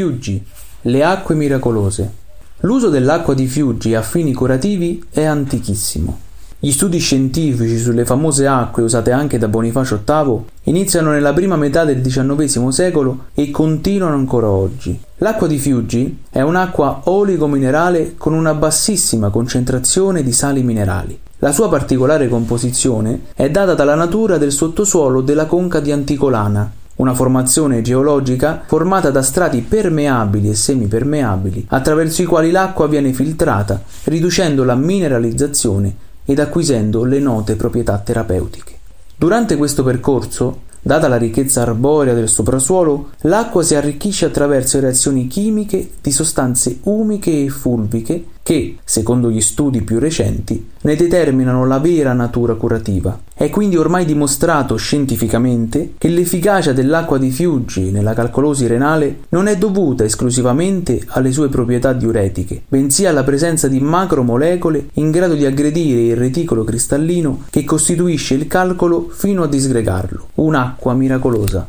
Fiuggi, le acque miracolose. L'uso dell'acqua di Fiuggi a fini curativi è antichissimo. Gli studi scientifici sulle famose acque usate anche da Bonifacio VIII iniziano nella prima metà del XIX secolo e continuano ancora oggi. L'acqua di Fiuggi è un'acqua oligominerale con una bassissima concentrazione di sali minerali. La sua particolare composizione è data dalla natura del sottosuolo della conca di Anticolana, una formazione geologica formata da strati permeabili e semipermeabili attraverso i quali l'acqua viene filtrata, riducendo la mineralizzazione ed acquisendo le note proprietà terapeutiche. Durante questo percorso, data la ricchezza arborea del soprasuolo, l'acqua si arricchisce attraverso reazioni chimiche di sostanze umiche e fulviche che, secondo gli studi più recenti, ne determinano la vera natura curativa. È quindi ormai dimostrato scientificamente che l'efficacia dell'acqua di Fiuggi nella calcolosi renale non è dovuta esclusivamente alle sue proprietà diuretiche, bensì alla presenza di macromolecole in grado di aggredire il reticolo cristallino che costituisce il calcolo fino a disgregarlo. Un'acqua miracolosa.